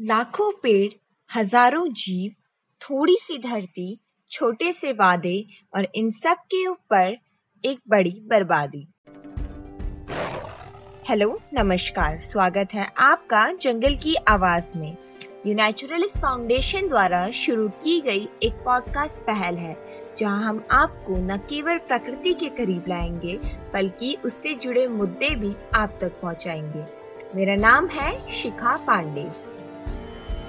लाखों पेड़, हज़ारों जीव थोड़ी सी धरती छोटे से वादे और इन सब के ऊपर एक बड़ी बर्बादी। हेलो, नमस्कार, स्वागत है आपका जंगल की आवाज़ में। ये नेचुरलिस्ट फाउंडेशन द्वारा शुरू की गई एक पॉडकास्ट पहल है, जहाँ हम आपको न केवल प्रकृति के करीब लाएँगे, बल्कि उससे जुड़े मुद्दे भी आप तक पहुंचाएँगे। मेरा नाम है शिखा पांडे।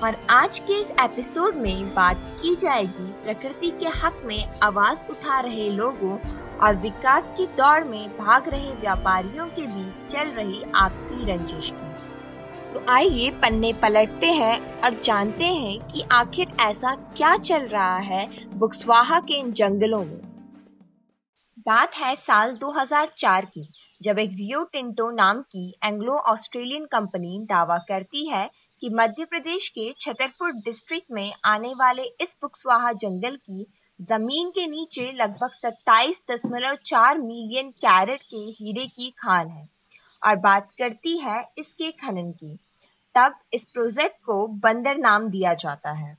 और आज के इस एपिसोड में बात की जाएगी प्रकृति के हक में आवाज़ उठा रहे लोगों और विकास की दौड़ में भाग रहे व्यापारियों के बीच चल रही आपसी रंजिश की। तो आइए पन्ने पलटते हैं और जानते हैं कि आखिर ऐसा क्या चल रहा है बुक्सवाहा के इन जंगलों में। बात है साल 2004 की, जब एक रियो टिंटो नाम की एंग्लो ऑस्ट्रेलियन कंपनी दावा करती है कि मध्य प्रदेश के छतरपुर डिस्ट्रिक्ट में आने वाले इस बुक्सवाहा जंगल की ज़मीन के नीचे लगभग सत्ताईस दशमलव चार मिलियन कैरेट के हीरे की खान है। और बात करती है इसके खनन की। तब इस प्रोजेक्ट को बंदर नाम दिया जाता है।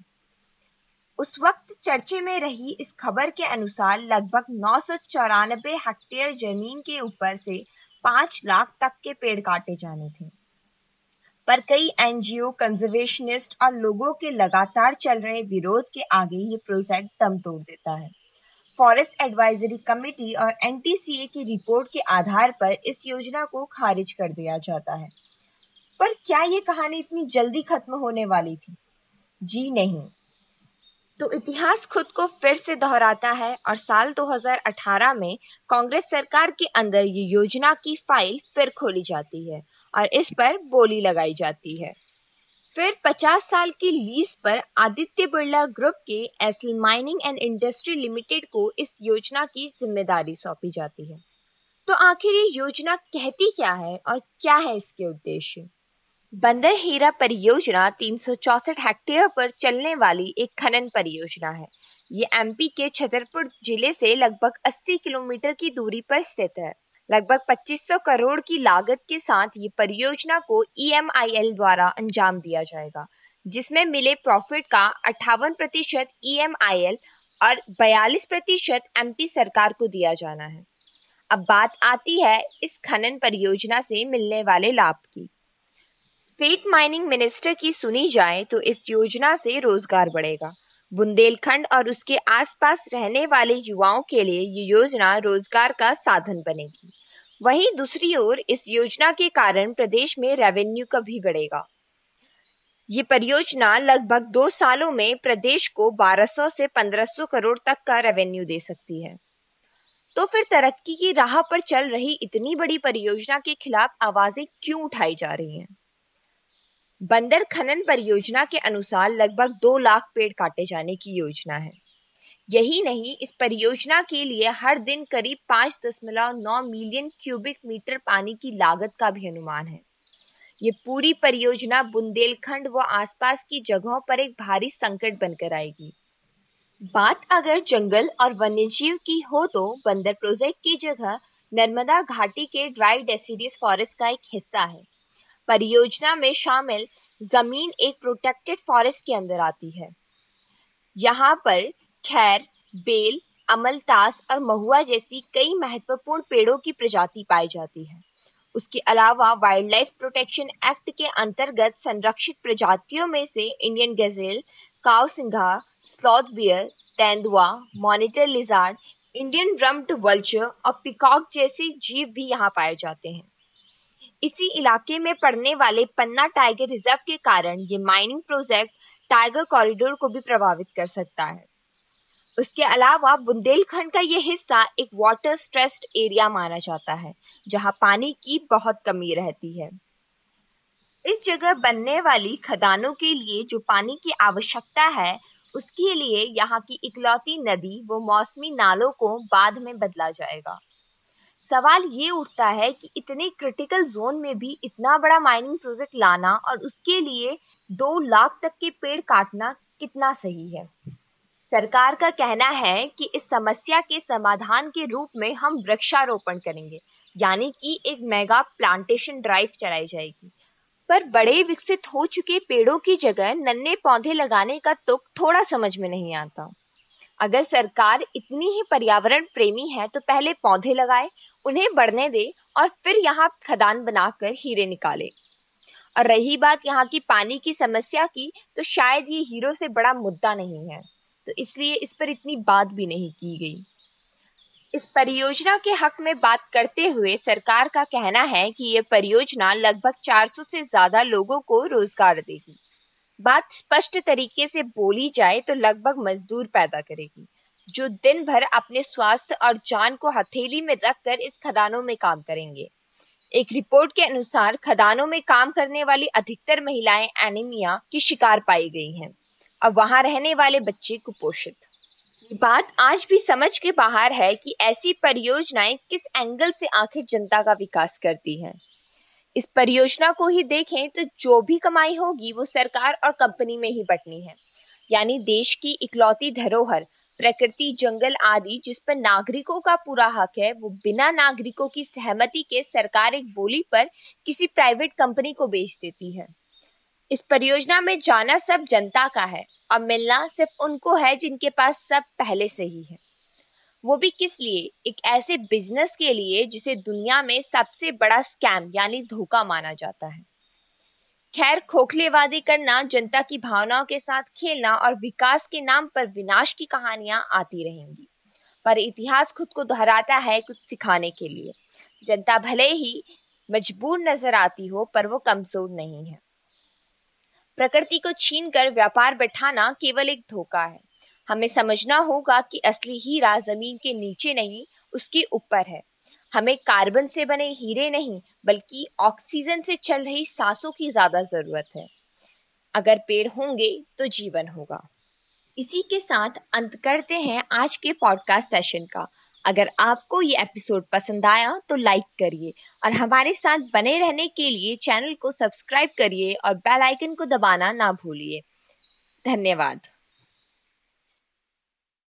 उस वक्त चर्चे में रही इस खबर के अनुसार लगभग नौ सौ चौरानबे हेक्टेयर ज़मीन के ऊपर से पाँच लाख तक के पेड़ काटे जाने थे। पर कई एनजीओ कंजर्वेशनिस्ट और लोगों के लगातार चल रहे विरोध के आगे ये प्रोजेक्ट दम तोड़ देता है। फॉरेस्ट एडवाइजरी कमेटी और एनटीसीए की रिपोर्ट के आधार पर इस योजना को खारिज कर दिया जाता है। पर क्या ये कहानी इतनी जल्दी खत्म होने वाली थी? जी नहीं। तो इतिहास खुद को फिर से दोहराता है और साल 2018 में कांग्रेस सरकार के अंदर ये योजना की फ़ाइल फिर खोली जाती है। और इस पर बोली लगाई जाती है। फिर 50 साल की लीज पर आदित्य बिरला ग्रुप के Essel mining and industry limited को इस योजना की ज़िम्मेदारी सौंपी जाती है। तो आखिर ये योजना कहती क्या है और क्या है इसके उद्देश्य? बंदर हीरा परियोजना तीन हेक्टेयर पर चलने वाली एक खनन परियोजना है। ये एमपी के छतरपुर ज़िले से लगभग 80 किलोमीटर की दूरी पर स्थित है। लगभग 2500 करोड़ की लागत के साथ ये परियोजना को ई e द्वारा अंजाम दिया जाएगा, जिसमें मिले प्रॉफिट का अट्ठावन प्रतिशत ई e और 42 प्रतिशत MP सरकार को दिया जाना है। अब बात आती है इस खनन परियोजना से मिलने वाले लाभ की। स्टेट माइनिंग मिनिस्टर की सुनी जाए तो इस योजना से रोज़गार बढ़ेगा। बुंदेलखंड और उसके आसपास रहने वाले युवाओं के लिए ये योजना रोज़गार का साधन बनेगी। वहीं दूसरी ओर इस योजना के कारण प्रदेश में रेवेन्यू का भी बढ़ेगा। ये परियोजना लगभग दो सालों में प्रदेश को 1200 से 1500 करोड़ तक का रेवेन्यू दे सकती है। तो फिर तरक्की की राह पर चल रही इतनी बड़ी परियोजना के खिलाफ आवाज़ें क्यों उठाई जा रही हैं? बंदर खनन परियोजना के अनुसार लगभग दो लाख पेड़ काटे जाने की योजना है। यही नहीं, इस परियोजना के लिए हर दिन करीब पाँच दशमलव नौ मिलियन क्यूबिक मीटर पानी की लागत का भी अनुमान है। ये पूरी परियोजना बुंदेलखंड व आसपास की जगहों पर एक भारी संकट बनकर आएगी। बात अगर जंगल और वन्यजीव की हो तो बंदर प्रोजेक्ट की जगह नर्मदा घाटी के ड्राई डेसीडियस फॉरेस्ट का एक हिस्सा है। परियोजना में शामिल ज़मीन एक प्रोटेक्टेड फॉरेस्ट के अंदर आती है। यहाँ पर खैर, बेल अमलतास और महुआ जैसी कई महत्वपूर्ण पेड़ों की प्रजाति पाई जाती है। उसके अलावा वाइल्ड लाइफ प्रोटेक्शन एक्ट के अंतर्गत संरक्षित प्रजातियों में से इंडियन गजेल काव सिंघा स्लॉथ बियर तेंदुआ monitor lizard Indian rumped vulture और पिकॉक जैसे जीव भी यहाँ पाए जाते हैं। इसी इलाके में पड़ने वाले पन्ना टाइगर रिज़र्व के कारण ये माइनिंग प्रोजेक्ट टाइगर कॉरिडोर को भी प्रभावित कर सकता है। उसके अलावा बुंदेलखंड का ये हिस्सा एक वाटर स्ट्रेस्ड एरिया माना जाता है, जहाँ पानी की बहुत कमी रहती है। इस जगह बनने वाली खदानों के लिए जो पानी की आवश्यकता है, उसके लिए यहाँ की इकलौती नदी वो मौसमी नालों को बाद में बदला जाएगा। सवाल ये उठता है कि इतने क्रिटिकल जोन में भी इतना बड़ा माइनिंग प्रोजेक्ट लाना और उसके लिए दो लाख तक के पेड़ काटना कितना सही है? सरकार का कहना है कि इस समस्या के समाधान के रूप में हम वृक्षारोपण करेंगे, यानी कि एक मेगा प्लांटेशन ड्राइव चलाई जाएगी। पर बड़े विकसित हो चुके पेड़ों की जगह नन्हे पौधे लगाने का तुक थोड़ा समझ में नहीं आता। अगर सरकार इतनी ही पर्यावरण प्रेमी है तो पहले पौधे लगाए, उन्हें बढ़ने दे और फिर यहाँ खदान बनाकर हीरे निकाले। और रही बात यहाँ की पानी की समस्या की तो शायद ये हीरो से बड़ा मुद्दा नहीं है। तो इसलिए इस पर इतनी बात भी नहीं की गई। इस परियोजना के हक में बात करते हुए सरकार का कहना है कि ये परियोजना लगभग 400 से ज़्यादा लोगों को रोज़गार देगी। बात स्पष्ट तरीके से बोली जाए तो लगभग मजदूर पैदा करेगी, जो दिन भर अपने स्वास्थ्य और जान को हथेली में रखकर इस खदानों में काम करेंगे। एक रिपोर्ट के अनुसार खदानों में काम करने वाली अधिकतर महिलाएँ एनीमिया की शिकार पाई गई हैं। और वहाँ रहने वाले बच्चे कुपोषित। बात आज भी समझ के बाहर है कि ऐसी परियोजनाएँ किस एंगल से आखिर जनता का विकास करती हैं। इस परियोजना को ही देखें तो जो भी कमाई होगी वो सरकार और कंपनी में ही बटनी है। यानी देश की इकलौती धरोहर, प्रकृति, जंगल आदि जिस पर नागरिकों का पूरा हक है, वो बिना नागरिकों की सहमति के सरकार एक बोली पर किसी प्राइवेट कंपनी को बेच देती है। इस परियोजना में जाना सब जनता का है और मिलना सिर्फ़ उनको है जिनके पास सब पहले से ही है। वो भी किस लिए? एक ऐसे बिज़नेस के लिए जिसे दुनिया में सबसे बड़ा स्कैम यानी धोखा माना जाता है। खैर, खोखलेवादी करना, जनता की भावनाओं के साथ खेलना और विकास के नाम पर विनाश की कहानियाँ आती रहेंगी। पर इतिहास खुद को दोहराता है कुछ सिखाने के लिए। जनता भले ही मजबूर नज़र आती हो, पर वो कमज़ोर नहीं है। प्रकृति को छीन कर व्यापार बैठाना केवल एक धोखा है। हमें समझना होगा कि असली हीरा ज़मीन के नीचे नहीं, उसके ऊपर है। हमें कार्बन से बने हीरे नहीं, बल्कि ऑक्सीजन से चल रही सांसों की ज़्यादा ज़रूरत है। अगर पेड़ होंगे तो जीवन होगा। इसी के साथ अंत करते हैं आज के पॉडकास्ट सेशन का। अगर आपको ये एपिसोड पसंद आया तो लाइक करिए और हमारे साथ बने रहने के लिए चैनल को सब्सक्राइब करिए और बेल आइकन को दबाना ना भूलिए। धन्यवाद।